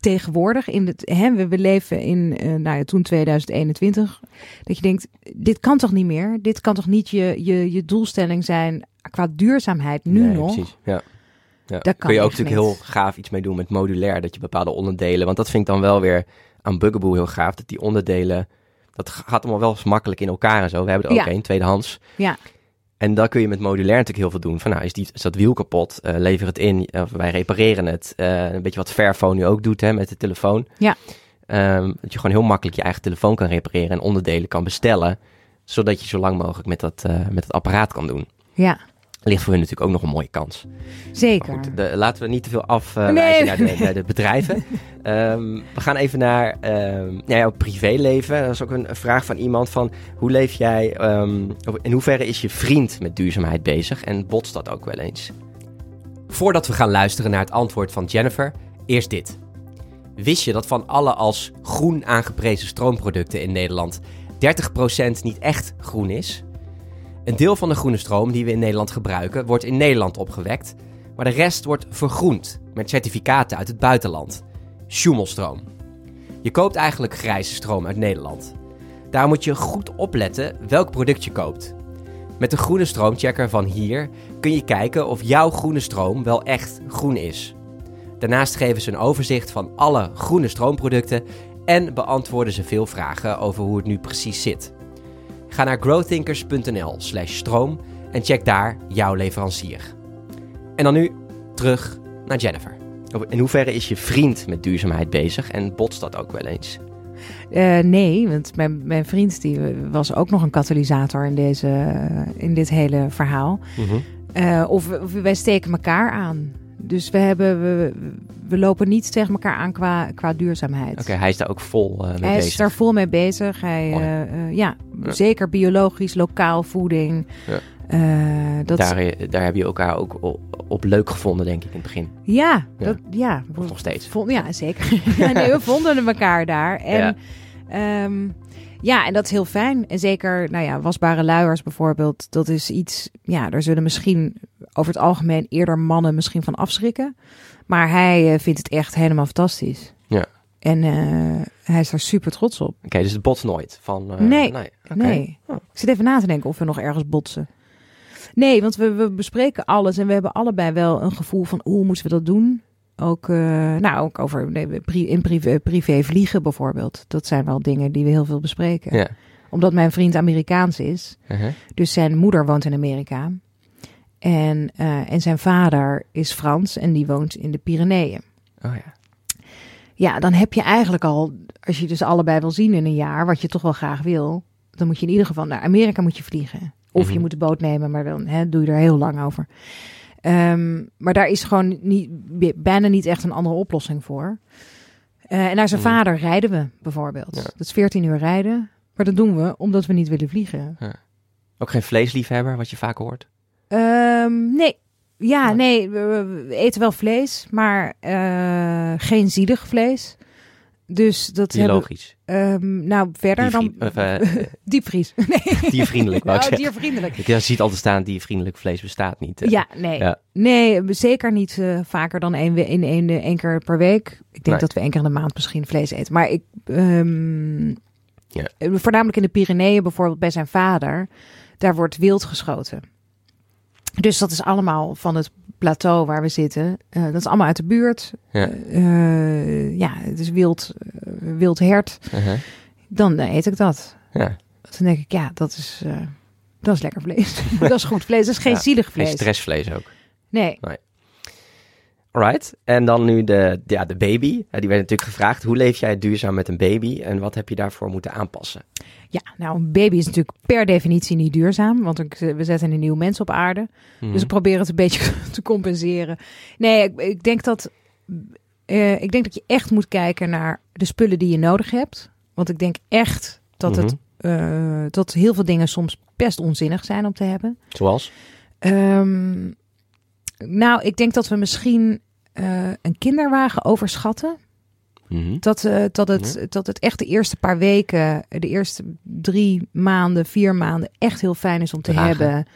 tegenwoordig in het, hè, we, we leven in, eh, nou ja, toen 2021, dat je denkt, dit kan toch niet meer? Dit kan toch niet je, je, je doelstelling zijn qua duurzaamheid nu Nee, nog? Precies, ja. Ja. Dat kan Kun je ook natuurlijk heel gaaf iets mee doen met modulair, dat je bepaalde onderdelen, want dat vind ik dan wel weer aan Bugaboo heel gaaf, dat die onderdelen, dat gaat allemaal wel eens makkelijk in elkaar en zo. We hebben er ook Ja. één, tweedehands. Ja. En dan kun je met modulair natuurlijk heel veel doen. Van nou, is, die, is dat wiel kapot? Eh, lever het in. Wij repareren het. Eh, een beetje wat Fairphone nu ook doet hè, met de telefoon. Ja. Ehm, dat je gewoon heel makkelijk je eigen telefoon kan repareren en onderdelen kan bestellen. Zodat je zo lang mogelijk met dat, eh, met het apparaat kan doen. Ja, Ligt voor hun natuurlijk ook nog een mooie kans. zeker. Goed, de- laten we niet te veel afwijzen Nee. naar, de, naar de bedrijven. Ehm, we gaan even naar ehm ja, jouw privéleven. Dat is ook een, een vraag van iemand van... hoe leef jij... ehm, of in hoeverre is je vriend met duurzaamheid bezig? En botst dat ook wel eens? Voordat we gaan luisteren naar het antwoord van Jennifer... eerst dit. Wist je dat van alle als groen aangeprezen stroomproducten in Nederland... 30% niet echt groen is? Een deel van de groene stroom die we in Nederland gebruiken... wordt in Nederland opgewekt... maar de rest wordt vergroend met certificaten uit het buitenland. Schumelstroom. Je koopt eigenlijk grijze stroom uit Nederland. Daar moet je goed opletten welk product je koopt. Met de groene stroomchecker van hier kun je kijken of jouw groene stroom wel echt groen is. Daarnaast geven ze een overzicht van alle groene stroomproducten en beantwoorden ze veel vragen over hoe het nu precies zit. Ga naar growthinkers.nl/slash stroom en check daar jouw leverancier. En dan nu terug naar Jennifer. In hoeverre is je vriend met duurzaamheid bezig en botst dat ook wel eens? Eh, nee, want mijn, mijn vriend die was ook nog een katalysator in, deze, in dit hele verhaal. Eh, of, we- of wij steken elkaar aan. Dus we, hebben, we, we lopen niet tegen elkaar aan qua, qua duurzaamheid. Oké, hij is daar ook vol eh, mee Hij bezig. is daar vol mee bezig. Hij, eh, eh, ja, Ja. zeker biologisch, lokaal voeding. Ja. Eh, dat, Daar, daar heb je elkaar ook op, op leuk gevonden, denk ik, in het begin. ja, Ja. Dat, ja. Of nog steeds. Vond, ja, zeker. nee, we vonden elkaar daar. En Ja. Ja. en dat is heel fijn. En zeker, nou ja, wasbare luiers bijvoorbeeld. Dat is iets, ja, daar zullen misschien over het algemeen eerder mannen misschien van afschrikken. Maar hij eh, vindt het echt helemaal fantastisch. Ja. En eh, hij is daar super trots op. Oké, dus het botst nooit? Van, eh, Nee. Nee. Oh. Ik zit even na te denken of we nog ergens botsen. Nee, want we, we bespreken alles en we hebben allebei wel een gevoel van hoe moeten we dat doen. Ook, eh, nou, ook over nee, in privé, privé vliegen bijvoorbeeld. Dat zijn wel dingen die we heel veel bespreken. Ja. Omdat mijn vriend Amerikaans is. Uh-huh. Dus zijn moeder woont in Amerika. En, eh, en zijn vader is Frans en die woont in de Pyreneeën. Oh ja. Ja, dan heb je eigenlijk al, als je dus allebei wil zien in een jaar, wat je toch wel graag wil, dan moet je in ieder geval naar Amerika moet je vliegen. Of Mhm. je moet de boot nemen, maar dan hè, doe je er heel lang over. Ehm, maar daar is gewoon niet, bijna niet echt een andere oplossing voor. Eh, en naar zijn Mhm. vader rijden we bijvoorbeeld. Ja. Dat is 14 uur rijden. Maar dat doen we omdat we niet willen vliegen. Ook geen vleesliefhebber, wat je vaak hoort? Ehm, nee. Ja, Nee. nee, we, we- we eten wel vlees, maar eh, geen zielig vlees. Dus dat hebben Biologisch. Ehm, nou, verder dan of, eh, diepvries. Nee. diervriendelijk, wou ik Oh, zeggen. diervriendelijk. Ziet altijd staan, diervriendelijk vlees bestaat niet. eh. Ja, nee. Ja. Nee, zeker niet eh, vaker dan één, in één, één keer per week. Ik denk Nee. dat we één keer in de maand misschien vlees eten. Maar ik, ehm, Ja. voornamelijk in de Pyreneeën bijvoorbeeld bij zijn vader, daar wordt wild geschoten. Dus dat is allemaal van het plateau waar we zitten. Eh, dat is allemaal uit de buurt. Ja. Eh, ja, het is wild, eh, wild hert. Uh-huh. Dan eet ik dat. Ja. Toen denk ik, ja, dat is, dat is lekker vlees. dat is goed vlees. Dat is geen Ja, zielig Geen vlees. stressvlees ook. Nee. Alright. En dan nu de, ja, de baby. Die werd natuurlijk gevraagd. Hoe leef jij duurzaam met een baby? En wat heb je daarvoor moeten aanpassen? Ja, nou, een baby is natuurlijk per definitie niet duurzaam. Want we zetten een nieuw mens op aarde. Mhm. Dus ik probeer het een beetje te compenseren. Nee, ik, ik denk dat. eh, ik denk dat je echt moet kijken naar de spullen die je nodig hebt. Want ik denk echt dat, het, eh, dat heel veel dingen soms best onzinnig zijn om te hebben. Zoals? Ehm, nou, ik denk dat we misschien eh, een kinderwagen overschatten. Mhm. Dat, eh, dat, het, dat het echt de eerste paar weken, de eerste drie maanden, vier maanden echt heel fijn is om te Dragen. hebben.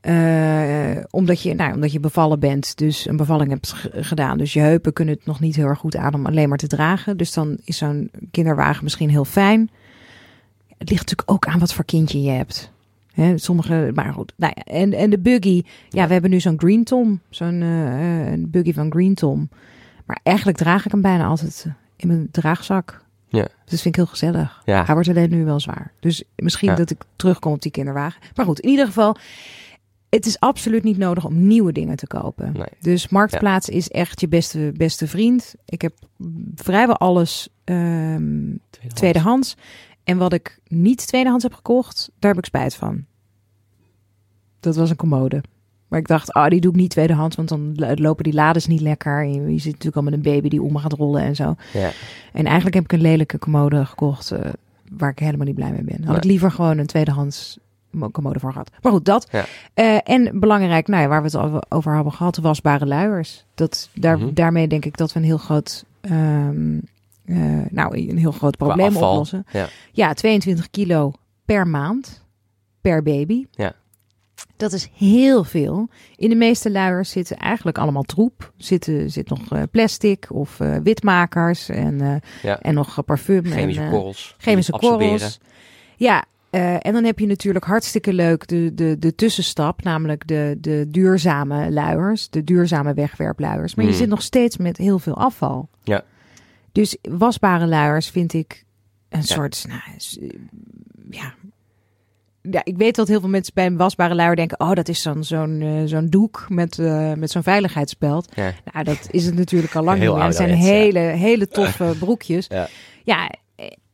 Eh, omdat, je, nou, omdat je bevallen bent, dus een bevalling hebt gedaan. Dus je heupen kunnen het nog niet heel erg goed aan om alleen maar te dragen. Dus dan is zo'n kinderwagen misschien heel fijn. Het ligt natuurlijk ook aan wat voor kindje je hebt. Hè, sommige, maar goed. Nou ja, en, en de buggy. Ja, we hebben nu zo'n Green Tom. Zo'n eh, buggy van Green Tom. Maar eigenlijk draag ik hem bijna altijd eh, in mijn draagzak. Ja. Dus dat vind ik heel gezellig. Ja. Hij wordt alleen nu wel zwaar. Dus misschien Ja. dat ik terugkom op die kinderwagen. Maar goed, in ieder geval. Het is absoluut niet nodig om nieuwe dingen te kopen. Nee. Dus Marktplaats is echt je beste, beste vriend. Ik heb vrijwel alles ehm, Tweedehands. tweedehands. En wat ik niet tweedehands heb gekocht, daar heb ik spijt van. Dat was een commode. Maar ik dacht, ah, die doe ik niet tweedehands, want dan lo- lopen die lades niet lekker. Je, je zit natuurlijk al met een baby die om gaat rollen en zo. Ja. En eigenlijk heb ik een lelijke commode gekocht, eh, waar ik helemaal niet blij mee ben. Had Nee. ik liever gewoon een tweedehands mo- commode voor gehad. Maar goed, dat. Ja. Eh, en belangrijk, nou ja, waar we het al over hebben gehad, wasbare luiers. Dat, daar, Mhm. Daarmee denk ik dat we een heel groot, ehm, eh, nou, een heel groot probleem oplossen. Ja. Ja, 22 kilo per maand, per baby. Ja. Dat is heel veel. In de meeste luiers zitten eigenlijk allemaal troep. Zitten, zit nog eh, plastic of eh, witmakers en, Ja. en nog parfum. Chemische en, korrels. chemische absorberen. korrels. Ja, en dan heb je natuurlijk hartstikke leuk de, de, de tussenstap, namelijk de, de duurzame luiers, de duurzame wegwerpluiers. Maar je Hmm. zit nog steeds met heel veel afval. Ja. Dus wasbare luiers vind ik een Ja. soort, nou, eh, ja. Ja, ik weet dat heel veel mensen bij een wasbare luier denken: oh, dat is zo'n zo'n eh, zo'n doek met, eh, met zo'n veiligheidsspeld. Ja. Nou, dat is het natuurlijk al lang Heel niet. Het zijn ouderwets, hele, hele toffe broekjes. Ja. Ja,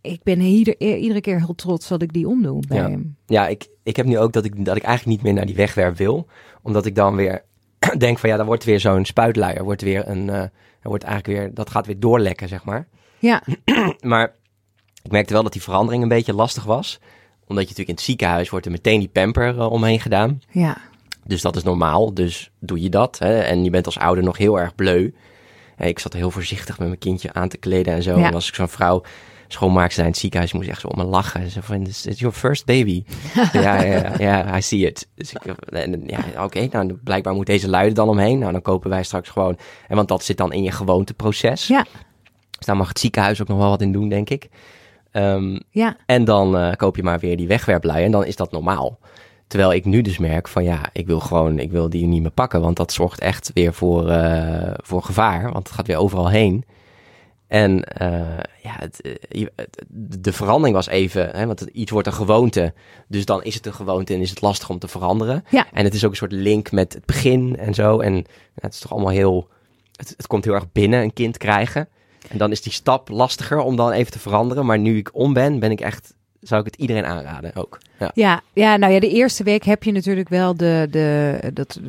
ik ben ieder, iedere keer heel trots dat ik die omdoe bij Ja. hem. Ja, ik, ik heb nu ook dat ik, dat ik eigenlijk niet meer naar die wegwerp wil. Omdat ik dan weer denk van ja, dan wordt weer zo'n spuitluier. Wordt weer een, er wordt eigenlijk weer, dat gaat weer doorlekken, zeg maar. Ja, Maar ik merkte wel dat die verandering een beetje lastig was. Omdat je natuurlijk in het ziekenhuis wordt er meteen die pamper eh, omheen gedaan. ja, Dus dat is normaal, dus doe je dat. Hè? En je bent als ouder nog heel erg bleu. Ik zat heel voorzichtig met mijn kindje aan te kleden en zo. Ja. En als ik zo'n vrouw schoonmaakster in het ziekenhuis moest echt zo om me lachen. Ze van, is your first baby? ja, ja, ja, I see it. Dus ik, ja, oké, nou blijkbaar moet deze luiden dan omheen. Nou, dan kopen wij straks gewoon, en want dat zit dan in je gewoonteproces. ja, Dus daar mag het ziekenhuis ook nog wel wat in doen, denk ik. Ehm, ja, en dan eh, koop je maar weer die wegwerplui en dan is dat normaal. Terwijl ik nu dus merk van ja, ik wil gewoon, ik wil die niet meer pakken. Want dat zorgt echt weer voor, eh, voor gevaar. Want het gaat weer overal heen. En eh, ja, het, eh, de verandering was even, hè, want het, iets wordt een gewoonte. Dus dan is het een gewoonte en is het lastig om te veranderen. Ja. En het is ook een soort link met het begin en zo. En ja, het is toch allemaal heel, het, het komt heel erg binnen, een kind krijgen. En dan is die stap lastiger om dan even te veranderen. Maar nu ik om ben, ben ik echt, zou ik het iedereen aanraden ook. Ja. ja, ja. Nou ja, de eerste week heb je natuurlijk wel de, de dat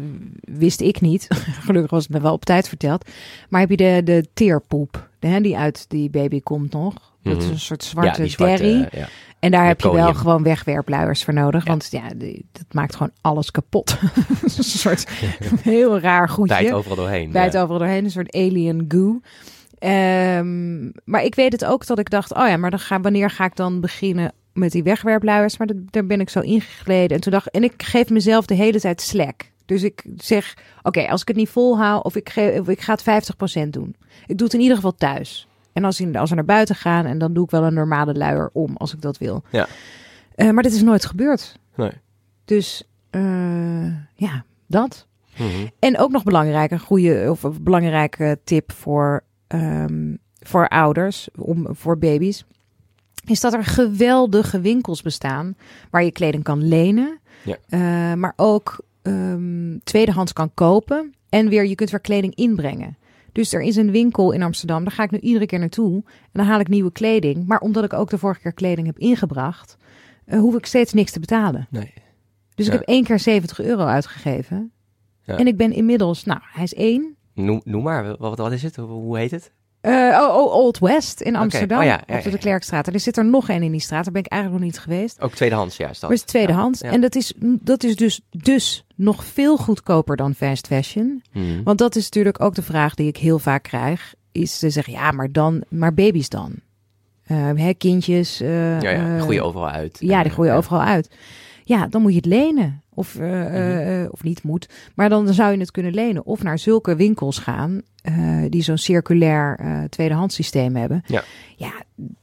wist ik niet. Gelukkig was het me wel op tijd verteld. Maar heb je de, de teerpoep, hè, die uit die baby komt nog. Dat is Mhm. een soort zwarte, derry. eh, ja. En daar heb je wel gewoon wegwerpluiers voor nodig. Ja. Want ja, die- dat maakt gewoon alles kapot. Een soort heel raar goedje. Bijt overal doorheen. Bijt ja. overal doorheen, een soort alien goo. Ehm, maar ik weet het ook dat ik dacht, oh ja, maar dan ga, wanneer ga ik dan beginnen met die wegwerpluiers? Maar dat, daar ben ik zo ingegleden. En toen dacht en ik geef mezelf de hele tijd slack. Dus ik zeg, oké, als ik het niet volhoud of ik, ge, of ik ga het 50% doen. Ik doe het in ieder geval thuis. En als, in, als we naar buiten gaan, en dan doe ik wel een normale luier om, als ik dat wil. Ja. Eh, maar dit is nooit gebeurd. Nee. Dus eh, ja, dat. Mhm. En ook nog belangrijk, een goede of een belangrijke tip voor, ehm, voor ouders, om, voor baby's, is dat er geweldige winkels bestaan waar je kleding kan lenen, Ja. eh, maar ook ehm, tweedehands kan kopen en weer je kunt weer kleding inbrengen. Dus er is een winkel in Amsterdam, daar ga ik nu iedere keer naartoe en dan haal ik nieuwe kleding. Maar omdat ik ook de vorige keer kleding heb ingebracht, eh, hoef ik steeds niks te betalen. Nee. Dus ik heb één keer 70 euro uitgegeven. Ja. En ik ben inmiddels, nou, hij is één. Noem, noem maar, wat, wat is het? Hoe heet het? Eh, oh, oh, Old West in Amsterdam, Oh ja, ja, op de Klerkstraat. En er zit er nog één in die straat, daar ben ik eigenlijk nog niet geweest. Ook tweedehands, juist. Dat. Maar het is tweedehands. En dat is, dat is dus, dus nog veel goedkoper dan fast fashion. Mhm. Want dat is natuurlijk ook de vraag die ik heel vaak krijg. is te zeggen, ja, maar dan, maar baby's dan. Uh, hè, kindjes. Uh, ja, ja, die groeien overal uit. Ja, die groeien overal uit. Ja, dan moet je het lenen. Of, uh, mm-hmm. of niet moet. Maar dan zou je het kunnen lenen. Of naar zulke winkels gaan. die zo'n circulair tweedehands systeem hebben. Ja. ja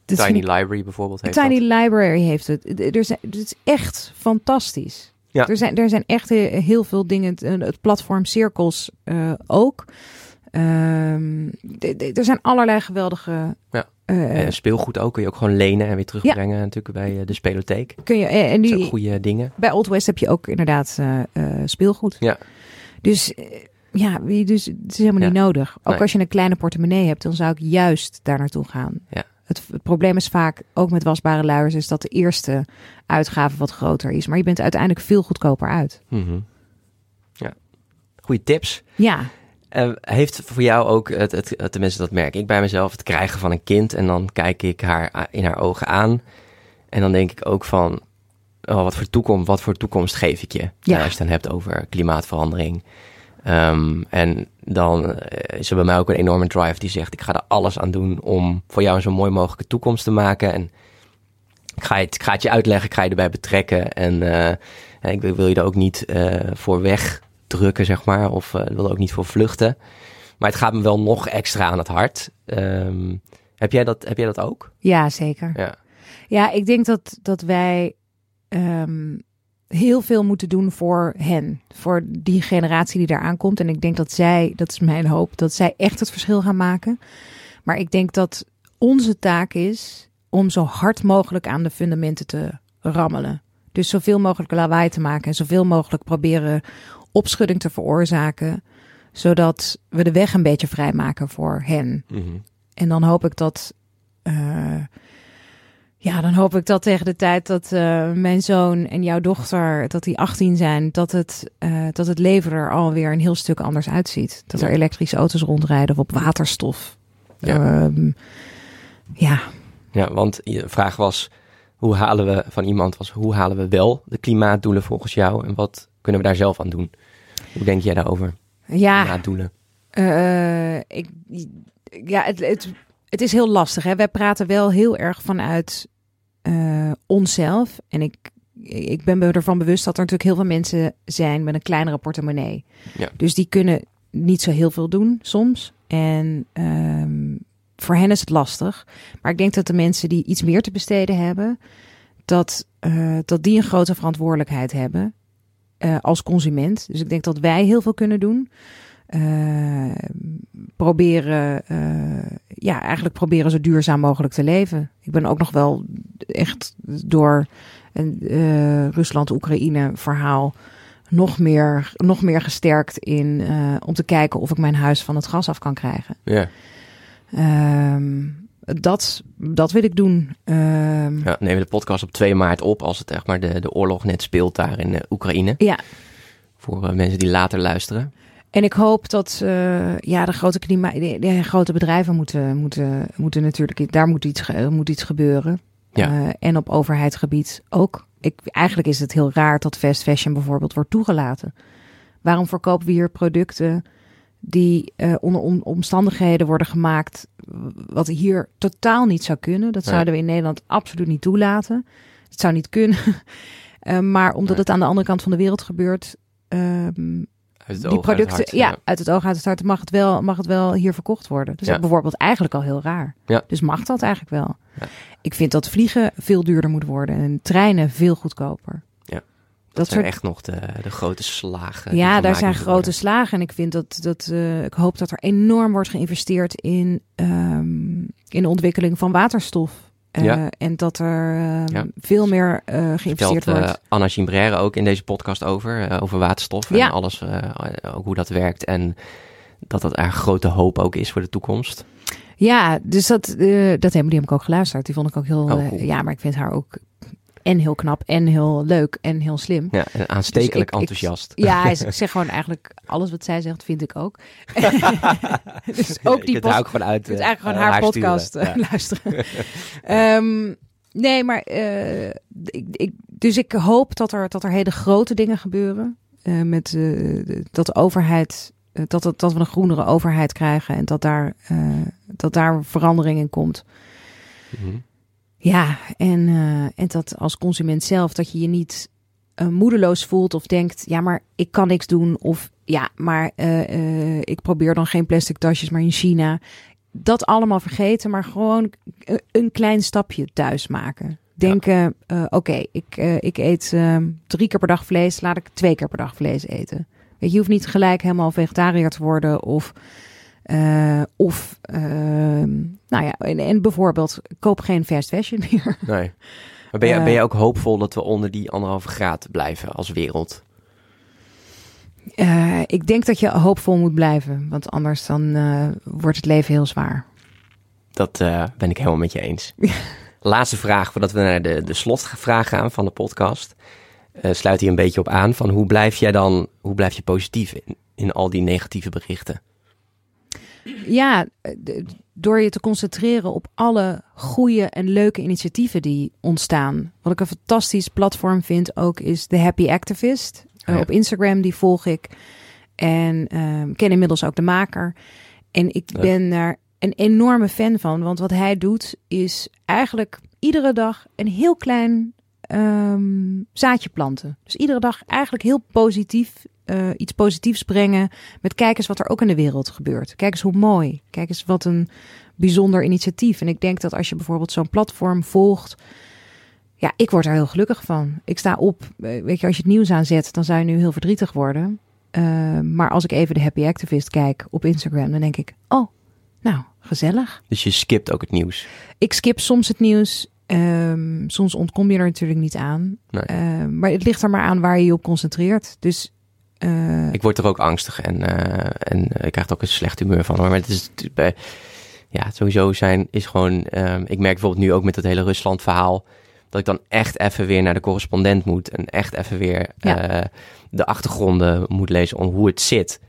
Tiny Library bijvoorbeeld. Heeft Tiny Library heeft het. Er zijn, het is echt fantastisch. Ja. Er, zijn, er zijn echt heel veel dingen. Het platform Cirkels ook. Um, er zijn allerlei geweldige. Ja. Uh, speelgoed ook kun je ook gewoon lenen en weer terugbrengen ja. natuurlijk bij de spelotheek. Kun je en die goede dingen. Bij Old West heb je ook inderdaad speelgoed. Ja. Dus ja, dus het is helemaal ja. niet nodig. Ook Nee. als je een kleine portemonnee hebt, dan zou ik juist daar naartoe gaan. Ja. Het, het probleem is vaak, ook met wasbare luiers, is dat de eerste uitgave wat groter is. Maar je bent uiteindelijk veel goedkoper uit. Mm Ja. Goede tips. Ja. Uh, heeft voor jou ook, het, het, tenminste dat merk ik bij mezelf, het krijgen van een kind. En dan kijk ik haar in haar ogen aan. En dan denk ik ook van, oh, wat, voor toekomst, wat voor toekomst geef ik je? Ja. Uh, als je het dan hebt over klimaatverandering. Um, en dan uh, is er bij mij ook een enorme drive die zegt, ik ga er alles aan doen om voor jou een zo mooi mogelijke toekomst te maken. En ik ga het, ik ga het je uitleggen, ik ga je erbij betrekken. En uh, ik wil je er ook niet uh, voor weg drukken, zeg maar. Of uh, wil ook niet voor vluchten. Maar het gaat me wel nog extra aan het hart. Um, heb, jij dat, heb jij dat ook? Ja, zeker. Ja, ja ik denk dat, dat wij um, heel veel moeten doen voor hen. Voor die generatie die daar aankomt. En ik denk dat zij, dat is mijn hoop, dat zij echt het verschil gaan maken. Maar ik denk dat onze taak is om zo hard mogelijk aan de fundamenten te rammelen. Dus zoveel mogelijk lawaai te maken en zoveel mogelijk proberen opschudding te veroorzaken, zodat we de weg een beetje vrijmaken voor hen. Mm-hmm. En dan hoop ik dat, uh, ja, dan hoop ik dat tegen de tijd dat uh, mijn zoon en jouw dochter, dat die 18 zijn, dat het, uh, dat het leven er alweer een heel stuk anders uitziet. Dat Ja. er elektrische auto's rondrijden of op waterstof. Ja. Um, ja, Ja, want je vraag was, hoe halen we van iemand was, hoe halen we wel de klimaatdoelen volgens jou en wat kunnen we daar zelf aan doen? Hoe denk jij daarover? ja. Klimaatdoelen. Uh, ik, ja, het, het, het is heel lastig. Hè? Wij praten wel heel erg vanuit uh, onszelf. En ik, ik ben me ervan bewust dat er natuurlijk heel veel mensen zijn met een kleinere portemonnee. Ja. Dus die kunnen niet zo heel veel doen soms. En um, voor hen is het lastig. Maar ik denk dat de mensen die iets meer te besteden hebben, dat, uh, dat die een grote verantwoordelijkheid hebben uh, als consument. Dus ik denk dat wij heel veel kunnen doen. Uh, proberen, uh, ja, eigenlijk proberen zo duurzaam mogelijk te leven. Ik ben ook nog wel echt door een Rusland-Oekraïne verhaal nog meer, nog meer gesterkt in om te kijken of ik mijn huis van het gas af kan krijgen. Ja. Um, dat, dat wil ik doen. Um, ja, nemen we de podcast op 2 maart op als het echt maar de, de oorlog net speelt daar in uh, Oekraïne. Ja. Voor uh, mensen die later luisteren. En ik hoop dat uh, ja, de grote klima de, de, grote bedrijven moeten, moeten, moeten natuurlijk, daar moet iets, moet iets gebeuren. Ja. Uh, en op overheidsgebied ook. Ik, eigenlijk is het heel raar dat fast fashion bijvoorbeeld wordt toegelaten. Waarom verkopen we hier producten die uh, onder om, omstandigheden worden gemaakt wat hier totaal niet zou kunnen? Dat zouden we in Nederland absoluut niet toelaten. Het zou niet kunnen. uh, maar omdat het aan de andere kant van de wereld gebeurt, um, Uit die uit producten, hart, ja, uit het oog, uit het hart, mag het wel, mag het wel hier verkocht worden. Dus Ja. dat is bijvoorbeeld eigenlijk al heel raar. Ja. Dus mag dat eigenlijk wel? Ik vind dat vliegen veel duurder moet worden en treinen veel goedkoper. Dat, Dat zijn soort- echt nog de, de grote slagen. ja, daar zijn grote worden. slagen. En ik vind dat, dat uh, ik hoop dat er enorm wordt geïnvesteerd in, um, in de ontwikkeling van waterstof. Uh, Ja. En dat er uh, Ja. veel meer uh, geïnvesteerd Vertelt wordt. Anna Gimbrère ook in deze podcast over. over waterstof Ja. en alles. ook hoe dat werkt. En dat dat een grote hoop ook is voor de toekomst. Ja, dus dat, uh, dat heb, die heb ik ook geluisterd. Die vond ik ook heel. Oh, eh, ja, maar ik vind haar ook en heel knap en heel leuk en heel slim. Ja, en aanstekelijk Dus ik- ik- enthousiast. Ja, ik zeg gewoon eigenlijk alles wat zij zegt, vind ik ook. dus ook die ook gewoon uit. Eh, eigenlijk gewoon eh, haar, haar podcast sturen. eh, Ja. luisteren. Ehm, nee, maar ik, ik, dus ik hoop dat er, dat er hele grote dingen gebeuren. met, de- dat de overheid dat, het, dat we een groenere overheid krijgen en dat daar, uh, dat daar verandering in komt. Mm Ja, en, uh, en dat als consument zelf, dat je je niet moedeloos voelt of denkt, ja, maar ik kan niks doen. Of ja, maar ik probeer dan geen plastic tasjes, maar in China. Dat allemaal vergeten, maar gewoon een klein stapje thuis maken. Denken, oké, ik, ik eet ehm, drie keer per dag vlees, laat ik twee keer per dag vlees eten. Je, je hoeft niet gelijk helemaal vegetariër te worden of. Uh, of, uh, nou ja, en, en, bijvoorbeeld, koop geen fast fashion meer. Nee. Maar ben je, uh, ben je ook hoopvol dat we onder die anderhalve graad blijven als wereld? Uh, ik denk dat je hoopvol moet blijven, want anders dan wordt het leven heel zwaar. Dat ben ik helemaal met je eens. Laatste vraag voordat we naar de, de slotvraag gaan van de podcast sluit hier een beetje op aan. Van hoe blijf jij dan, hoe blijf je positief in, in al die negatieve berichten? Ja, door je te concentreren op alle goede en leuke initiatieven die ontstaan. Wat ik een fantastisch platform vind ook is de Happy Activist. Uh, Op Instagram, die volg ik. En uh, ken inmiddels ook de maker. En ik ben daar een enorme fan van. Want wat hij doet is eigenlijk iedere dag een heel klein um, zaadje planten. Dus iedere dag eigenlijk heel positief uh, iets positiefs brengen. Met kijk eens wat er ook in de wereld gebeurt. Kijk eens hoe mooi. Kijk eens wat een bijzonder initiatief. En ik denk dat als je bijvoorbeeld zo'n platform volgt. Ja, ik word er heel gelukkig van. Ik sta op. Eh, weet je, als je het nieuws aanzet, dan zou je nu heel verdrietig worden. Uh, maar als ik even de Happy Activist kijk op Instagram, dan denk ik: oh, nou, gezellig. Dus je skipt ook het nieuws? Ik skip soms het nieuws. Um, soms ontkom je er natuurlijk niet aan. Nee. Uh, maar het ligt er maar aan waar je je op concentreert. Dus. Uh, ik word er ook angstig en, uh, en ik krijg er ook een slecht humeur van. Maar het is bij. Ja, sowieso zijn is gewoon. Um, ik merk bijvoorbeeld nu ook met het hele Rusland-verhaal. Dat ik dan echt even weer naar de correspondent moet. En echt even weer ja. de achtergronden moet lezen om hoe het zit.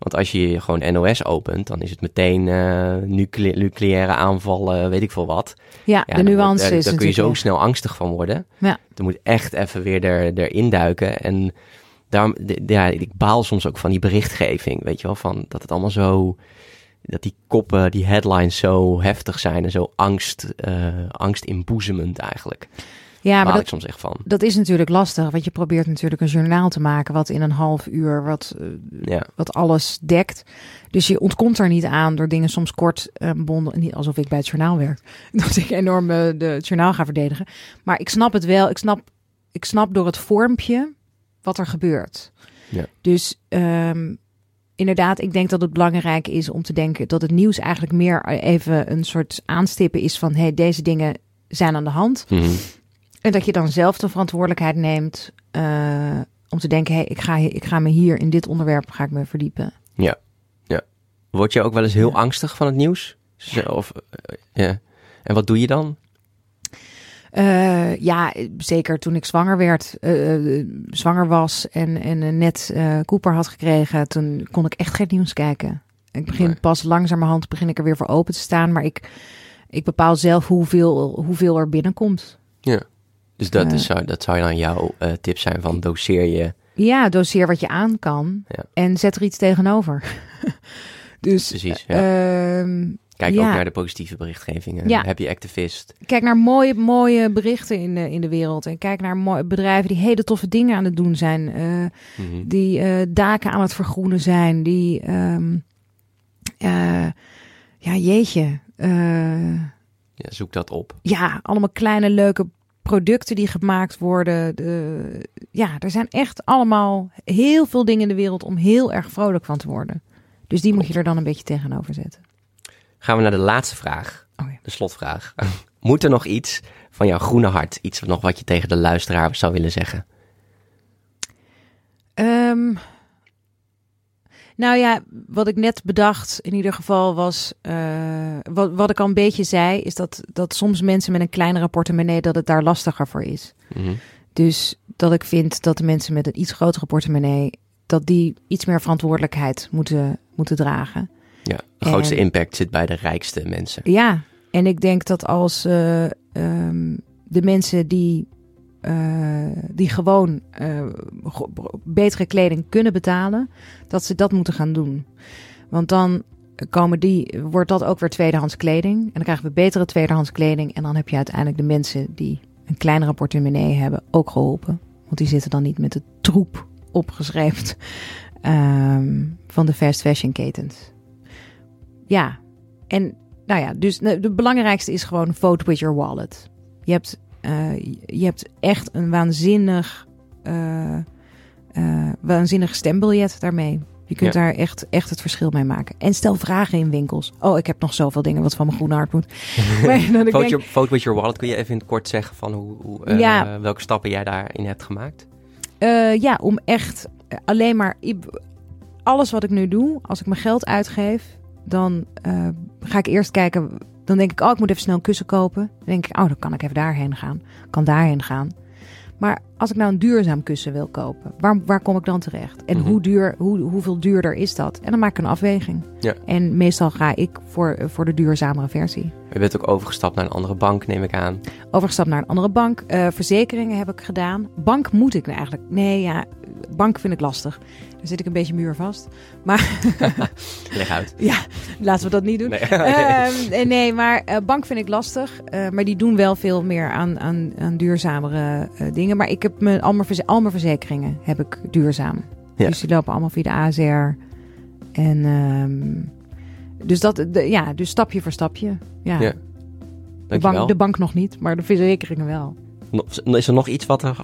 Want als je gewoon NOS opent, dan is het meteen uh, nucle nucleaire aanvallen, weet ik veel wat. Ja, ja de nuance dan, is Daar kun je zo snel angstig van worden. Ja. Er moet echt even weer er, erin duiken. En daarom, ja, ik baal soms ook van die berichtgeving, weet je wel, van dat het allemaal zo, dat die koppen, die headlines zo heftig zijn en zo angst, uh, angst inboezemend eigenlijk. Ja, maar dat, ik soms echt van. dat is natuurlijk lastig, want je probeert natuurlijk een journaal te maken wat in een half uur wat, uh, ja. wat alles dekt. Dus je ontkomt er niet aan door dingen soms kort uh, bonden, niet alsof ik bij het journaal werk, dat ik enorm uh, de, het journaal ga verdedigen. Maar ik snap het wel, ik snap, ik snap door het vormpje wat er gebeurt. Ja. Dus um, inderdaad, ik denk dat het belangrijk is om te denken dat het nieuws eigenlijk meer even een soort aanstippen is van hey, deze dingen zijn aan de hand. Mm -hmm. En dat je dan zelf de verantwoordelijkheid neemt uh, om te denken: hé, hey, ik, ga, ik ga me hier in dit onderwerp ga ik me verdiepen. Ja, ja. Word je ook wel eens heel ja. angstig van het nieuws? Of, uh, ja. En wat doe je dan? Uh, ja, zeker toen ik zwanger werd, zwanger was en, en net Cooper had gekregen, toen kon ik echt geen nieuws kijken. Ik begin nee. pas langzamerhand begin ik er weer voor open te staan, maar ik, ik bepaal zelf hoeveel, hoeveel er binnenkomt. Ja. Dus dat, is, dat zou dan jouw uh, tip zijn van doseer je. Ja, doseer wat je aan kan ja. en zet er iets tegenover. dus, Precies, ja. uh, Kijk ja. ook naar de positieve berichtgevingen. Ja. Heb je activist. Kijk naar mooie, mooie berichten in de, in de wereld. En kijk naar mooie bedrijven die hele toffe dingen aan het doen zijn. Uh, Mhm. mm -hmm. Die uh, daken aan het vergroenen zijn. Die, um, uh, ja, jeetje. Ja, zoek dat op. Ja, allemaal kleine leuke producten die gemaakt worden. De, ja, er zijn echt allemaal heel veel dingen in de wereld om heel erg vrolijk van te worden. Dus die moet je er dan een beetje tegenover zetten. Gaan we naar de laatste vraag. Oh ja. De slotvraag. Moet er nog iets van jouw groene hart, iets nog wat je tegen de luisteraar zou willen zeggen? Um, nou ja, wat ik net bedacht in ieder geval was, uh, wat, wat ik al een beetje zei, is dat, dat soms mensen met een kleinere portemonnee, dat het daar lastiger voor is. Mm -hmm. Dus dat ik vind dat de mensen met een iets grotere portemonnee, dat die iets meer verantwoordelijkheid moeten, moeten dragen. Ja, de grootste en, impact zit bij de rijkste mensen. Ja, en ik denk dat als uh, um, de mensen die eh, die gewoon eh, betere kleding kunnen betalen, dat ze dat moeten gaan doen. Want dan komen die, wordt dat ook weer tweedehands kleding. En dan krijgen we betere tweedehands kleding. En dan heb je uiteindelijk de mensen die een kleinere portemonnee hebben ook geholpen. Want die zitten dan niet met de troep opgeschreven ehm, van de fast fashion ketens. Ja, en nou ja, dus nou, de belangrijkste is gewoon vote with your wallet. Je hebt, eh, je hebt echt een waanzinnig, eh, eh, waanzinnig stembiljet daarmee. Je kunt Ja. daar echt, echt het verschil mee maken. En stel vragen in winkels. Oh, ik heb nog zoveel dingen wat van mijn groene hart moet. Vote, denk, your, vote with your wallet. Kun je even in het kort zeggen van hoe, hoe, Ja. welke stappen jij daarin hebt gemaakt? Ja, om echt alleen maar alles wat ik nu doe, als ik mijn geld uitgeef, dan ga ik eerst kijken. Dan denk ik, oh, ik moet even snel een kussen kopen. Dan denk ik, oh, dan kan ik even daarheen gaan. Kan daarheen gaan. Maar als ik nou een duurzaam kussen wil kopen, waar, waar kom ik dan terecht? En Mhm. hoe duur, hoe, hoeveel duurder is dat? En dan maak ik een afweging. Ja. En meestal ga ik voor, voor de duurzamere versie. Je bent ook overgestapt naar een andere bank, neem ik aan. Overgestapt naar een andere bank. Eh, verzekeringen heb ik gedaan. Bank moet ik eigenlijk. Nee, ja, bank vind ik lastig. Daar zit ik een beetje muurvast. Maar Leg uit. ja, laten we dat niet doen. Nee. Ehm, eh, nee, maar eh, bank vind ik lastig. Eh, maar die doen wel veel meer aan, aan, aan duurzamere dingen. Maar ik heb mijn, al, mijn verze- al mijn verzekeringen heb ik duurzaam. Ja. Dus die lopen allemaal via de ASR. En ehm, dus dat, de, ja, dus stapje voor stapje. Ja. Ja. De, bank, de bank nog niet, maar de verzekeringen wel. Is er nog iets wat er,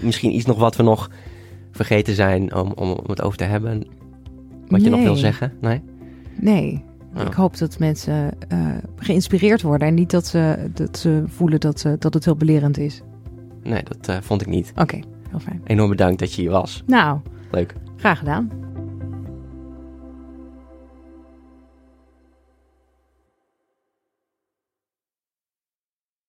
misschien iets nog wat we nog vergeten zijn om, om, om het over te hebben? Wat je nog wil zeggen? Nee? Nee. Ja. Ik hoop dat mensen eh, geïnspireerd worden en niet dat ze, dat ze voelen dat, ze, dat het heel belerend is. Nee, dat eh, vond ik niet. Oké, heel fijn. Enorm bedankt dat je hier was. Nou, Leuk. graag gedaan.